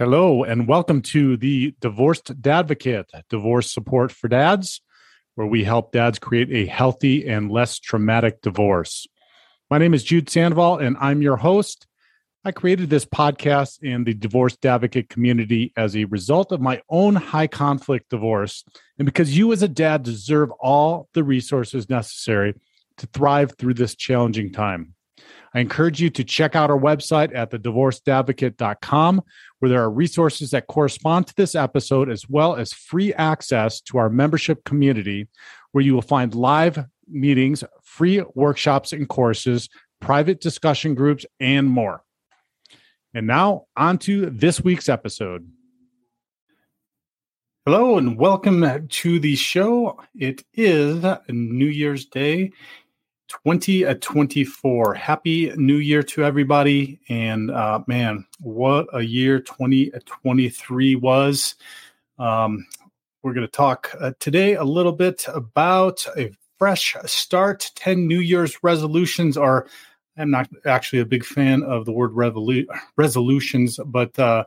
Hello, and welcome to the Divorced Dadvocate, divorce support for dads, where we help dads create a healthy and less traumatic divorce. My name is Jude Sandoval, and I'm your host. I created this podcast in the Divorced Dadvocate community as a result of my own high conflict divorce, and because you, as a dad, deserve all the resources necessary to thrive through this challenging time. I encourage you to check out our website at thedivorceddadvocate.com, where there are resources that correspond to this episode, as well as free access to our membership community, where you will find live meetings, free workshops and courses, private discussion groups, and more. And now, on to this week's episode. Hello, and welcome to the show. It is New Year's Day 2024. Happy New Year to everybody. And uh, man, what a year 2023 was. Um, we're going to talk uh, today a little bit about a fresh start. 10 New Year's resolutions are, I'm not actually a big fan of the word revolu- resolutions, but uh,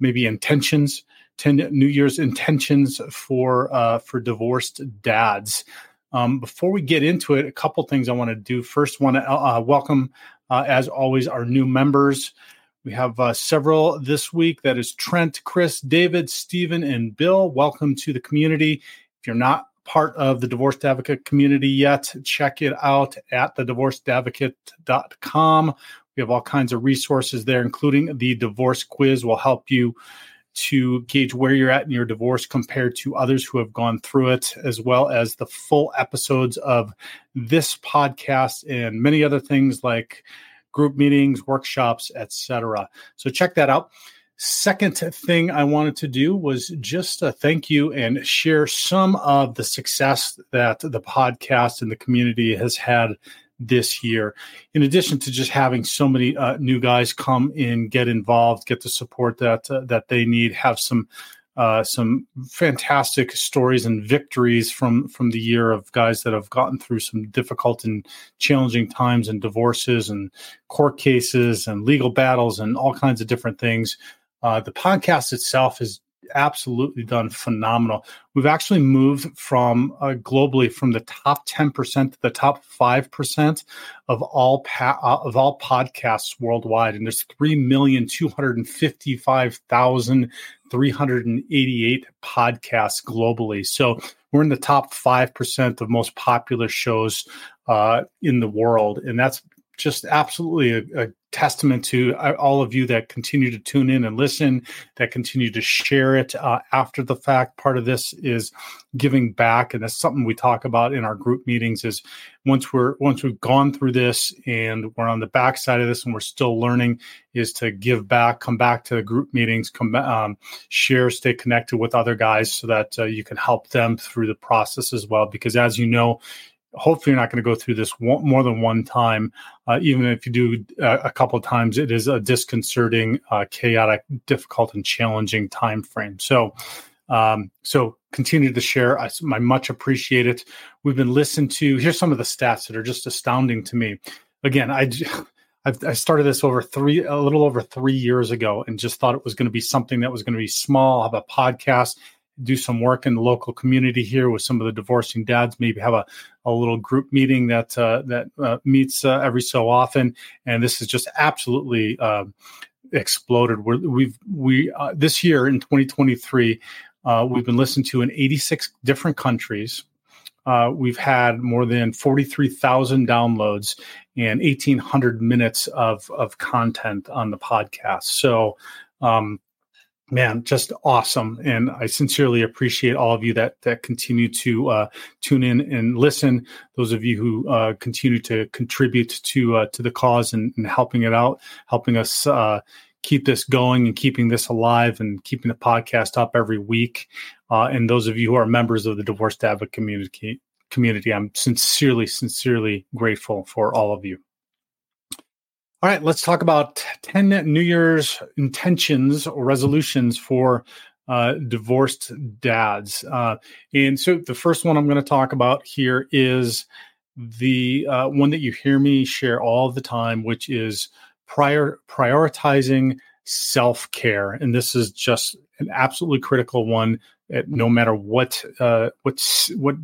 maybe intentions. 10 New Year's intentions for uh, for divorced dads. Um, before we get into it, a couple things I want to do. First, want to uh, welcome, uh, as always, our new members. We have uh, several this week. That is Trent, Chris, David, Stephen, and Bill. Welcome to the community. If you're not part of the Divorced Dadvocate community yet, check it out at thedivorceddadvocate.com. We have all kinds of resources there, including the divorce quiz will help you to gauge where you're at in your divorce compared to others who have gone through it, as well as the full episodes of this podcast and many other things like group meetings, workshops, etc. So check that out. Second thing I wanted to do was just a thank you and share some of the success that the podcast and the community has had this year. In addition to just having so many uh, new guys come in, get involved, get the support that uh, that they need, have some uh, some fantastic stories and victories from from the year of guys that have gotten through some difficult and challenging times and divorces and court cases and legal battles and all kinds of different things. Uh, the podcast itself is absolutely done phenomenal. We've actually moved from uh, globally from the top 10% to the top 5% of all pa- uh, of all podcasts worldwide and there's 3,255,388 podcasts globally. So we're in the top 5% of most popular shows uh, in the world and that's just absolutely a, a testament to uh, all of you that continue to tune in and listen, that continue to share it uh, after the fact. Part of this is giving back, and that's something we talk about in our group meetings. Is once we're once we've gone through this and we're on the backside of this and we're still learning, is to give back, come back to the group meetings, come um, share, stay connected with other guys so that uh, you can help them through the process as well. Because as you know, hopefully you're not going to go through this one, more than one time. Uh, even if you do uh, a couple of times, it is a disconcerting, uh, chaotic, difficult, and challenging time frame. So, um, so continue to share. I, I much appreciate it. We've been listened to. Here's some of the stats that are just astounding to me. Again, I. I've, i started this over three, a little over three years ago, and just thought it was going to be something that was going to be small, have a podcast, do some work in the local community here with some of the divorcing dads. Maybe have a, a little group meeting that uh, that uh, meets uh, every so often. And this is just absolutely um, exploded. We're, we've we uh, this year in 2023, uh, we've been listened to in 86 different countries. Uh, we've had more than 43,000 downloads and 1,800 minutes of of content on the podcast. So. Um, man just awesome. And i sincerely appreciate all of you that that continue to uh, tune in and listen. Those of you who uh, continue to contribute to uh, to the cause and, and, helping it out helping us uh, keep this going and keeping this alive and keeping the podcast up every week. Uh, and those of you who are members of the Divorced Dadvocate community community i'm sincerely sincerely grateful for all of you all right, let's talk about 10 New Year's intentions or resolutions for uh, divorced dads. Uh, and so the first one I'm going to talk about here is the uh, one that you hear me share all the time, which is prior prioritizing self care, and this is just an absolutely critical one. At no matter what uh, what what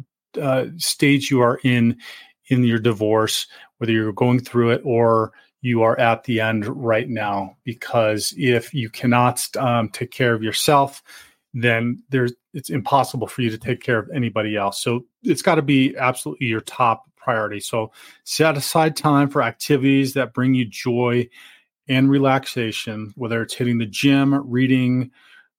uh, stage you are in in your divorce, whether you're going through it or you are at the end right now. Because if you cannot um, take care of yourself, then there's it's impossible for you to take care of anybody else. So it's got to be absolutely your top priority. So set aside time for activities that bring you joy and relaxation, whether it's hitting the gym, reading,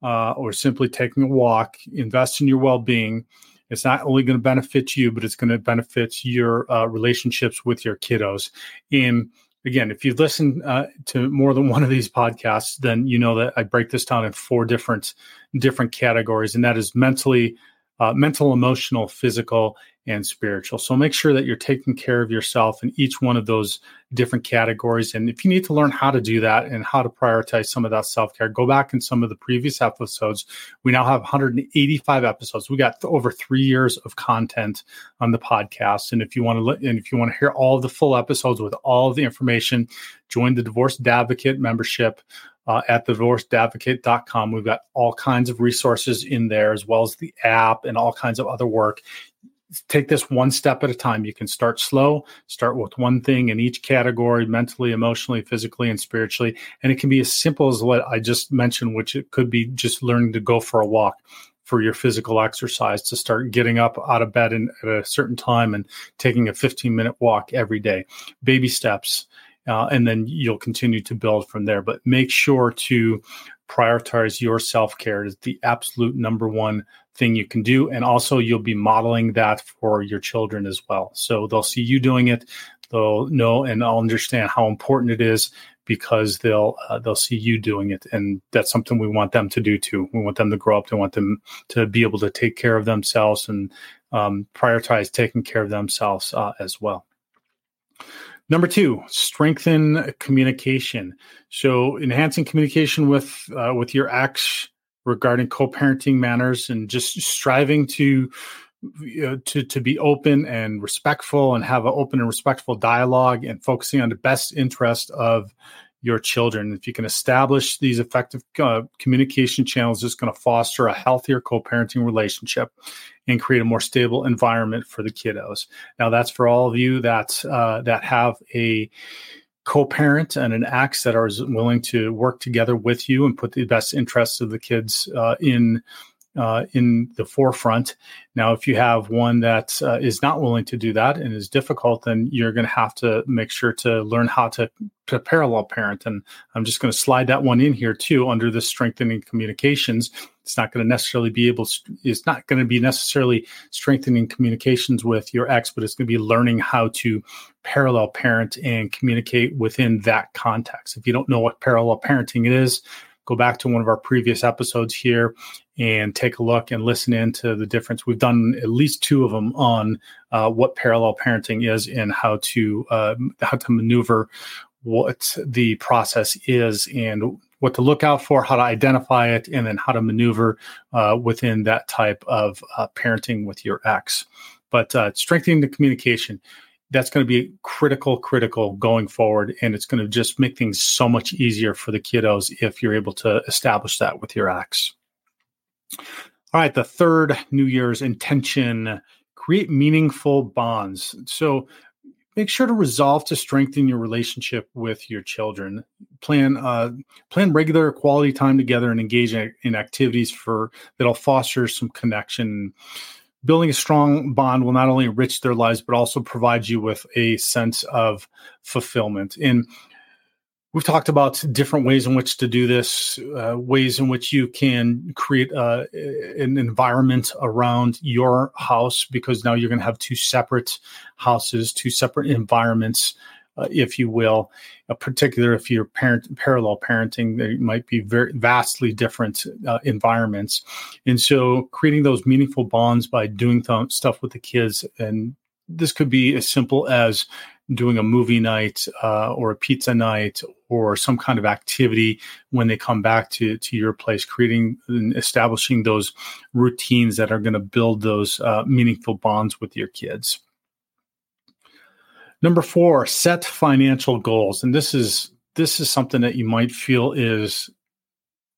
uh, or simply taking a walk. Invest in your well being. It's not only going to benefit you, but it's going to benefit your uh, relationships with your kiddos. And again, if you've listened uh, to more than one of these podcasts, then you know that I break this down in four different different categories, and that is mentally, uh, mental, emotional, physical, and spiritual. So make sure that you're taking care of yourself in each one of those different categories. And if you need to learn how to do that and how to prioritize some of that self care, go back in some of the previous episodes. We now have 185 episodes. We got over three years of content on the podcast. And if you want to, and if you want to hear all the full episodes with all the information, join the Divorced Dadvocate membership. Uh, at thedivorceddadvocate.com. We've got all kinds of resources in there, as well as the app and all kinds of other work take this one step at a time. You can start slow, start with one thing in each category mentally, emotionally, physically, and spiritually. And it can be as simple as what I just mentioned, which it could be just learning to go for a walk for your physical exercise to start getting up out of bed in, at a certain time and taking a 15 minute walk every day. Baby steps. Uh, and then you'll continue to build from there. But make sure to prioritize your self care is the absolute number one thing you can do. And also, you'll be modeling that for your children as well. So they'll see you doing it. They'll know and they'll understand how important it is because they'll uh, they'll see you doing it, and that's something we want them to do too. We want them to grow up. We want them to be able to take care of themselves and um, prioritize taking care of themselves uh, as well. Number two, strengthen communication. So enhancing communication with uh, with your ex regarding co-parenting manners and just striving to uh, to to be open and respectful and have an open and respectful dialogue and focusing on the best interest of your children. If you can establish these effective uh, communication channels, it's going to foster a healthier co-parenting relationship and create a more stable environment for the kiddos. Now, that's for all of you that uh, that have a co-parent and an ex that are willing to work together with you and put the best interests of the kids uh, in uh, in the forefront. Now, if you have one that uh, is not willing to do that and is difficult, then you're going to have to make sure to learn how to, to parallel parent. And I'm just going to slide that one in here too under the strengthening communications. It's not going to necessarily be able. It's not going to be necessarily strengthening communications with your ex, but it's going to be learning how to parallel parent and communicate within that context. If you don't know what parallel parenting is, go back to one of our previous episodes here and take a look and listen into the difference. We've done at least two of them on uh, what parallel parenting is and how to uh, how to maneuver what the process is and what to look out for, how to identify it, and then how to maneuver uh, within that type of uh, parenting with your ex. But uh, strengthening the communication that's going to be critical, critical going forward. And it's going to just make things so much easier for the kiddos if you're able to establish that with your ex. All right, the third New Year's intention create meaningful bonds. So make sure to resolve to strengthen your relationship with your children. Plan uh, plan regular quality time together and engage in activities for that'll foster some connection building a strong bond will not only enrich their lives but also provide you with a sense of fulfillment. And we've talked about different ways in which to do this uh, ways in which you can create uh, an environment around your house because now you're going to have two separate houses two separate environments uh, if you will. Uh, particular if you're parent parallel parenting, there might be very vastly different uh, environments, and so creating those meaningful bonds by doing th- stuff with the kids, and this could be as simple as doing a movie night uh, or a pizza night or some kind of activity when they come back to to your place creating and establishing those routines that are going to build those uh, meaningful bonds with your kids Number four, set financial goals. And this is this is something that you might feel is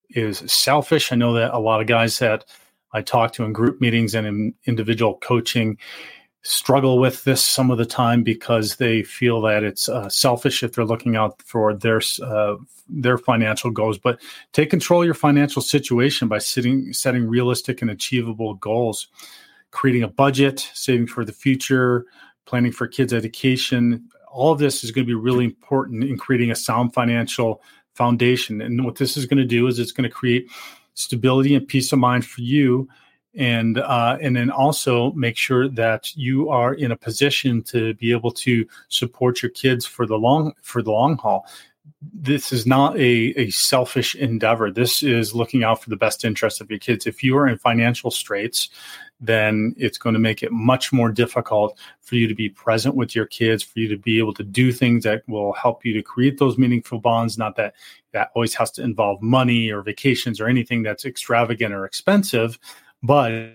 is selfish. I know that a lot of guys that I talk to in group meetings and in individual coaching struggle with this some of the time because they feel that it's uh, selfish if they're looking out for their uh, their financial goals. But take control of your financial situation by sitting, setting realistic and achievable goals, creating a budget, saving for the future, planning for kids' education. All of this is going to be really important in creating a sound financial foundation. And what this is going to do is it's going to create stability and peace of mind for you and uh, and then also make sure that you are in a position to be able to support your kids for the long for the long haul this is not a, a selfish endeavor. This is looking out for the best interest of your kids. If you are in financial straits, then it's going to make it much more difficult for you to be present with your kids, for you to be able to do things that will help you to create those meaningful bonds. Not that that always has to involve money or vacations or anything that's extravagant or expensive, but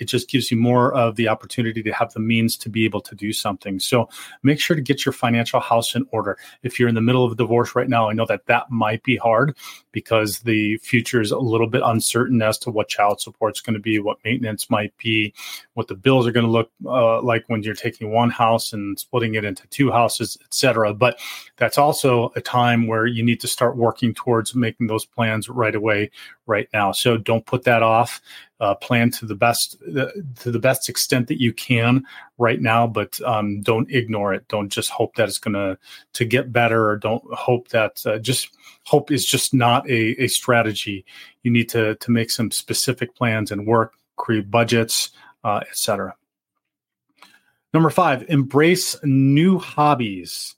it just gives you more of the opportunity to have the means to be able to do something. So make sure to get your financial house in order. If you're in the middle of a divorce right now, I know that that might be hard because the future is a little bit uncertain as to what child support is going to be, what maintenance might be, what the bills are going to look uh, like when you're taking one house and splitting it into two houses, etc. But that's also a time where you need to start working towards making those plans right away, right now. So don't put that off uh, plan to the best to the best extent that you can right now, but um, don't ignore it. Don't just hope that it's going to to get better, or don't hope that uh, just hope is just not a, a strategy. You need to to make some specific plans and work, create budgets, uh, etc. Number five, embrace new hobbies.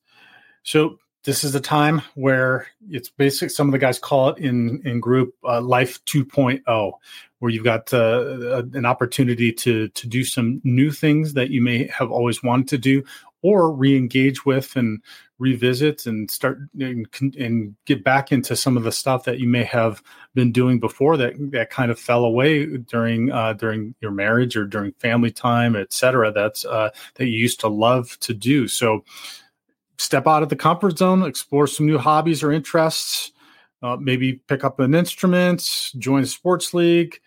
So this is a time where it's basic. Some of the guys call it in in group uh, life 2.0, where you've got uh, an opportunity to to do some new things that you may have always wanted to do, or re-engage with and revisit and start and, and get back into some of the stuff that you may have been doing before that that kind of fell away during uh, during your marriage or during family time, et cetera. That's uh, that you used to love to do. So step out of the comfort zone, explore some new hobbies or interests, uh, maybe pick up an instrument, join a sports league,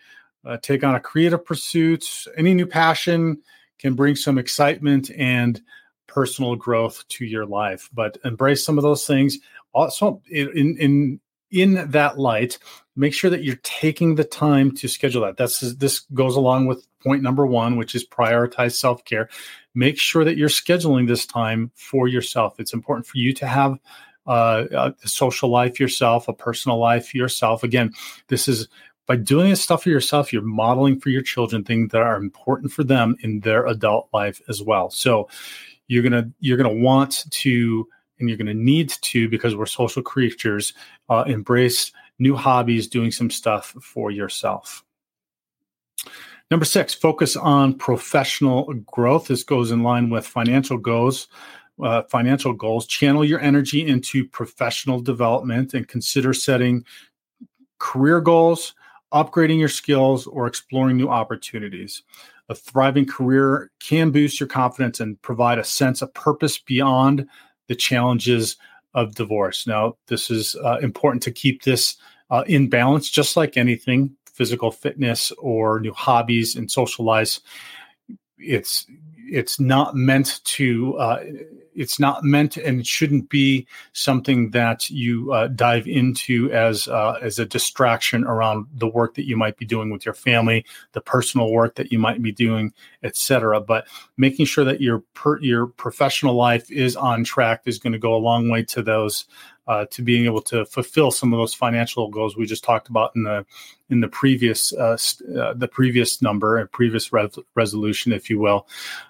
uh, take on a creative pursuit. Any new passion can bring some excitement and personal growth to your life. But embrace some of those things. Also, in in in that light, make sure that you're taking the time to schedule that. That's this goes along with point number one, which is prioritize self care make sure that you're scheduling this time for yourself. It's important for you to have uh, a social life yourself, a personal life yourself. Again, this is by doing this stuff for yourself, you're modeling for your children things that are important for them in their adult life as well. So you're gonna you're gonna want to and you're gonna need to because we're social creatures uh, embrace new hobbies, doing some stuff for yourself. Number six, focus on professional growth. This goes in line with financial goals. Uh, financial goals. Channel your energy into professional development and consider setting career goals, upgrading your skills, or exploring new opportunities. A thriving career can boost your confidence and provide a sense of purpose beyond the challenges of divorce. Now, this is uh, important to keep this uh, in balance, just like anything physical fitness or new hobbies and socialize it's it's not meant to uh, it's not meant and it shouldn't be something that you uh, dive into as uh, as a distraction around the work that you might be doing with your family the personal work that you might be doing etc but making sure that your per, your professional life is on track is going to go a long way to those uh, to being able to fulfill some of those financial goals we just talked about in the in the previous uh, uh, the previous number and previous re- resolution, if you will.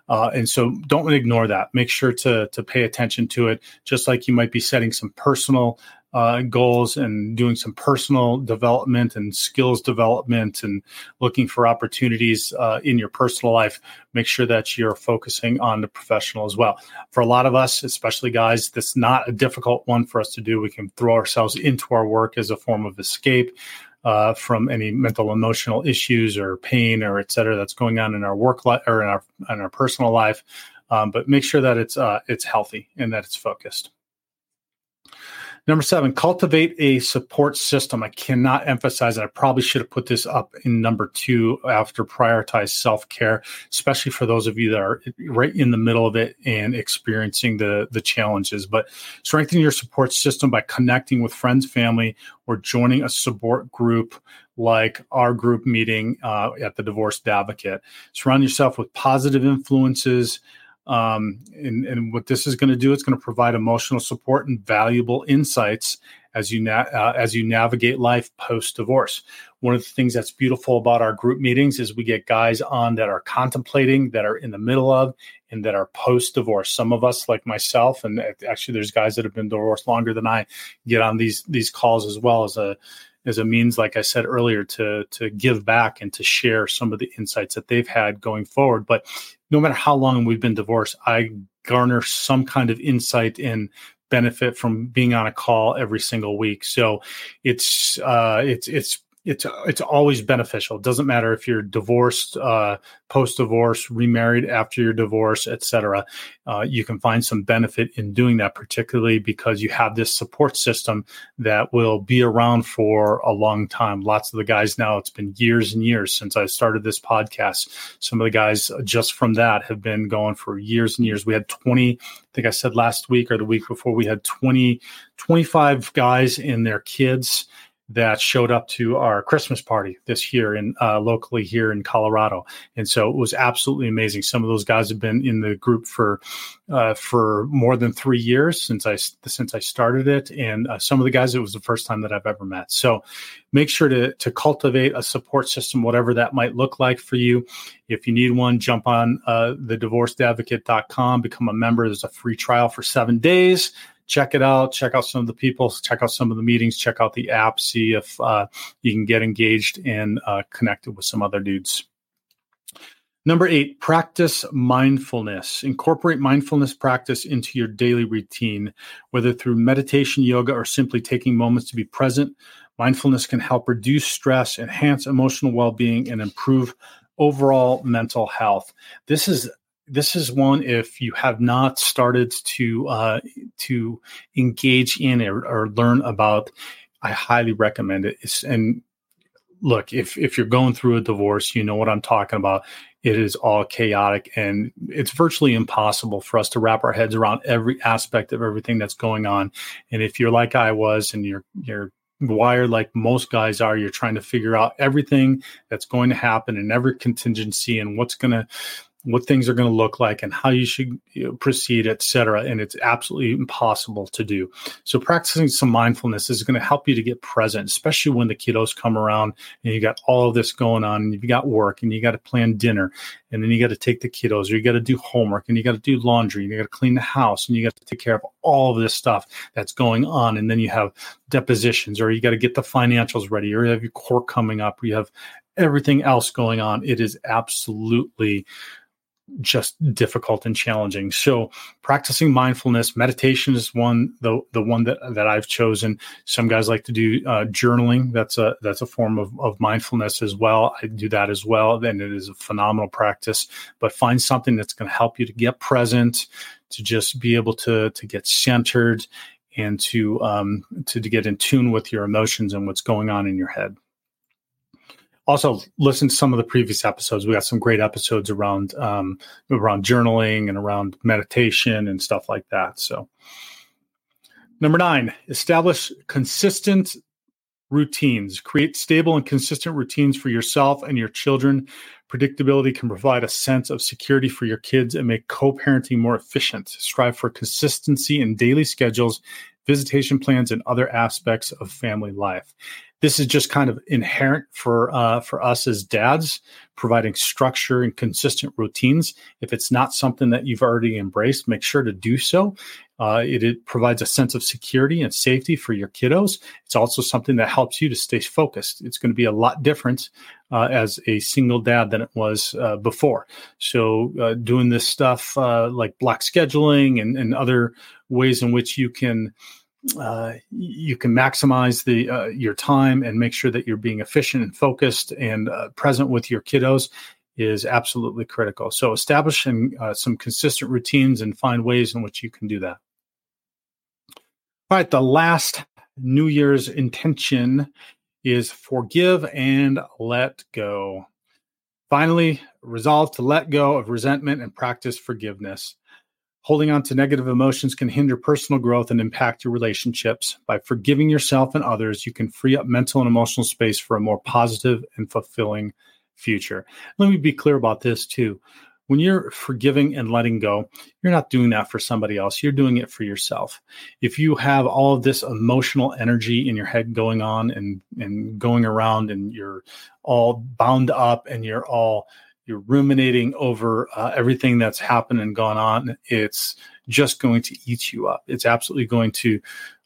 Uh, and so, don't ignore that. Make sure to to pay attention to it, just like you might be setting some personal uh, goals and doing some personal development and skills development and looking for opportunities uh, in your personal life, make sure that you're focusing on the professional as well. For a lot of us, especially guys, that's not a difficult one for us to do. We can throw ourselves into our work as a form of escape. Uh, from any mental emotional issues or pain or et cetera that's going on in our work life or in our in our personal life um, but make sure that it's uh, it's healthy and that it's focused Number seven, cultivate a support system. I cannot emphasize, that. I probably should have put this up in number two after prioritize self care, especially for those of you that are right in the middle of it and experiencing the, the challenges. But strengthen your support system by connecting with friends, family, or joining a support group like our group meeting uh, at the Divorced Dadvocate. Surround yourself with positive influences um, and, and, what this is going to do, it's going to provide emotional support and valuable insights as you na- uh, as you navigate life post divorce. One of the things that's beautiful about our group meetings is we get guys on that are contemplating, that are in the middle of, and that are post divorce. Some of us, like myself, and actually, there's guys that have been divorced longer than I, get on these these calls as well as a as a means, like I said earlier, to to give back and to share some of the insights that they've had going forward. But no matter how long we've been divorced, I garner some kind of insight and benefit from being on a call every single week. So it's uh, it's it's it's it's always beneficial. It doesn't matter if you're divorced, uh, post divorce, remarried after your divorce, etc. Uh, you can find some benefit in doing that, particularly because you have this support system that will be around for a long time. Lots of the guys now, it's been years and years since I started this podcast. Some of the guys just from that have been going for years and years. We had 20, I think I said last week or the week before, we had 20, 25 guys and their kids that showed up to our Christmas party this year in uh, locally here in Colorado, and so it was absolutely amazing. Some of those guys have been in the group for uh, for more than three years since I since I started it, and uh, some of the guys it was the first time that I've ever met. So make sure to to cultivate a support system, whatever that might look like for you. If you need one, jump on uh, the divorceddadvocate.com, become a member. There's a free trial for seven days check it out. Check out some of the people. Check out some of the meetings. Check out the app. See if uh, you can get engaged and uh, connected with some other dudes. Number eight, practice mindfulness. Incorporate mindfulness practice into your daily routine, whether through meditation, yoga, or simply taking moments to be present. Mindfulness can help reduce stress, enhance emotional well being, and improve overall mental health. This is this is one if you have not started to uh, to engage in or, or, learn about i highly recommend it. It's, and look if if you're going through a divorce you know what i'm talking about. It is all chaotic and it's virtually impossible for us to wrap our heads around every aspect of everything that's going on. And if you're like i was and you're you're wired like most guys are you're trying to figure out everything that's going to happen and every contingency and what's going to what things are going to look like and how you should you know, proceed, et cetera. And it's absolutely impossible to do. So practicing some mindfulness is going to help you to get present, especially when the kiddos come around and you got all of this going on and you've got work and you got to plan dinner and then you got to take the kiddos or you got to do homework and you got to do laundry and you got to clean the house and you got to take care of all of this stuff that's going on. And then you have depositions or you got to get the financials ready or you have your court coming up or you have everything else going on. It is absolutely just difficult and challenging. So practicing mindfulness, meditation is one the the one that that I've chosen. Some guys like to do uh, journaling. That's a that's a form of, of mindfulness as well. I do that as well, and it is a phenomenal practice. But find something that's going to help you to get present, to just be able to to get centered, and to um to, to get in tune with your emotions and what's going on in your head also listen to some of the previous episodes. We got some great episodes around um, around journaling and around meditation and stuff like that. So, number nine, establish consistent routines. Create stable and consistent routines for yourself and your children. Predictability can provide a sense of security for your kids and make co-parenting more efficient. Strive for consistency in daily schedules, visitation plans, and other aspects of family life this is just kind of inherent for uh, for us as dads, providing structure and consistent routines. If it's not something that you've already embraced, make sure to do so. Uh, it, it, provides a sense of security and safety for your kiddos. It's also something that helps you to stay focused. It's going to be a lot different uh, as a single dad than it was uh, before. So, uh, doing this stuff uh, like block scheduling and, and other ways in which you can uh, you can maximize the uh, your time and make sure that you're being efficient and focused and uh, present with your kiddos is absolutely critical. So establishing uh, some consistent routines and find ways in which you can do that. All right, the last New Year's intention is forgive and let go. Finally, resolve to let go of resentment and practice forgiveness. Holding on to negative emotions can hinder personal growth and impact your relationships. By forgiving yourself and others, you can free up mental and emotional space for a more positive and fulfilling future. Let me be clear about this too. When you're forgiving and letting go, you're not doing that for somebody else. You're doing it for yourself. If you have all of this emotional energy in your head going on and and going around and you're all bound up and you're all you're ruminating over uh, everything that's happened and gone on, it's just going to eat you up. It's absolutely going to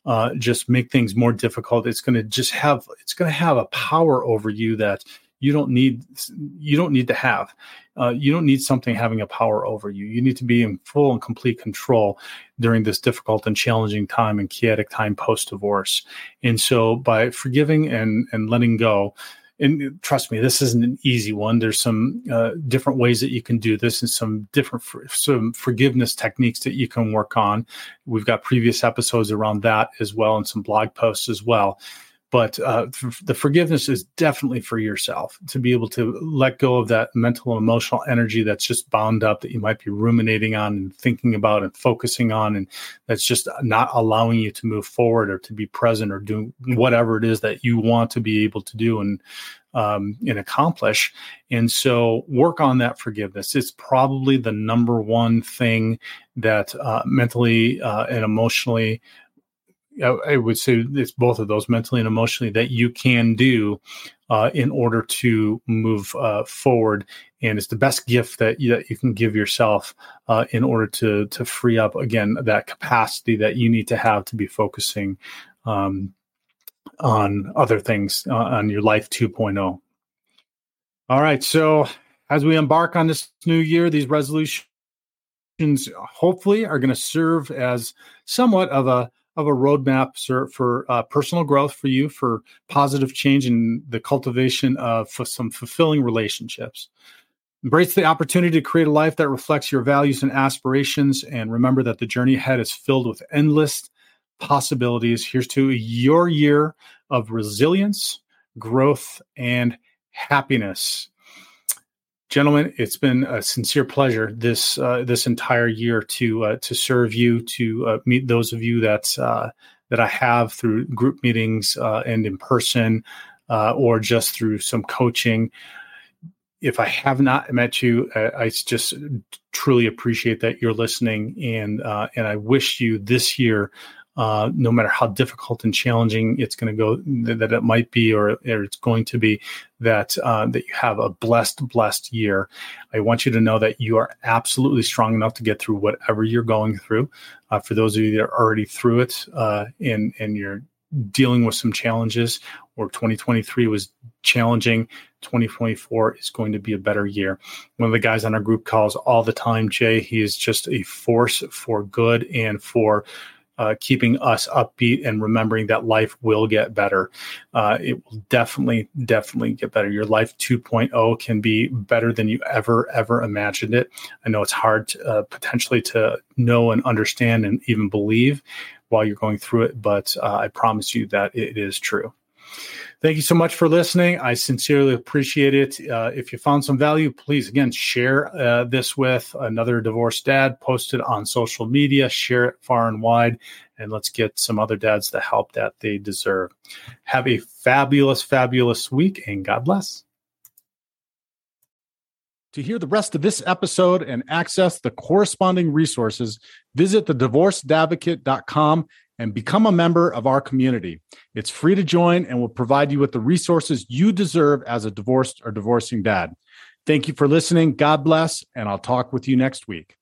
uh, just make things more difficult. It's going to just have it's going to have a power over you that you don't need you don't need to have. Uh, you don't need something having a power over you. You need to be in full and complete control during this difficult and challenging time and chaotic time post divorce. And so, by forgiving and and letting go, and trust me, this isn't an easy one. There's some uh, different ways that you can do this, and some different for, some forgiveness techniques that you can work on. We've got previous episodes around that as well, and some blog posts as well. But uh, the forgiveness is definitely for yourself to be able to let go of that mental and emotional energy that's just bound up that you might be ruminating on and thinking about and focusing on, and that's just not allowing you to move forward or to be present or do whatever it is that you want to be able to do and um, and accomplish. And so, work on that forgiveness. It's probably the number one thing that uh, mentally uh, and emotionally I would say it's both of those mentally and emotionally that you can do uh, in order to move uh, forward, and it's the best gift that you, that you can give yourself uh, in order to to free up again that capacity that you need to have to be focusing um, on other things uh, on your life 2.0. All right, so as we embark on this new year, these resolutions hopefully are going to serve as somewhat of a of a roadmap for, for uh, personal growth for you, for positive change and the cultivation of some fulfilling relationships. Embrace the opportunity to create a life that reflects your values and aspirations. And remember that the journey ahead is filled with endless possibilities. Here's to your year of resilience, growth, and happiness gentlemen, it's been a sincere pleasure this uh, this entire year to uh, to serve you, to uh, meet those of you that uh, that I have through group meetings uh, and in person, uh, or just through some coaching. If I have not met you, I just truly appreciate that you're listening, and and I wish you this year uh, no matter how difficult and challenging it's going to go that it might be or, or it's going to be that uh, that you have a blessed blessed year. I want you to know that you are absolutely strong enough to get through whatever you're going through. Uh, for those of you that are already through it uh, and and you're dealing with some challenges or 2023 was challenging 2024 is going to be a better year. One of the guys on our group calls all the time jay he is just a force for good and for uh, keeping us upbeat and remembering that life will get better. Uh, it will definitely, definitely get better. Your life 2.0 can be better than you ever, ever imagined it. I know it's hard to, uh, potentially to know and understand and even believe while you're going through it, but uh, I promise you that it is true. Thank you so much for listening. I sincerely appreciate it. Uh, if you found some value, please again share uh, this with another divorced dad. Post it on social media, share it far and wide, and let's get some other dads the help that they deserve. Have a fabulous, fabulous week, and God bless. To hear the rest of this episode and access the corresponding resources, visit thedivorceddadvocate.com and become a member of our community. It's free to join and will provide you with the resources you deserve as a divorced or divorcing dad. Thank you for listening. God bless, and I'll talk with you next week.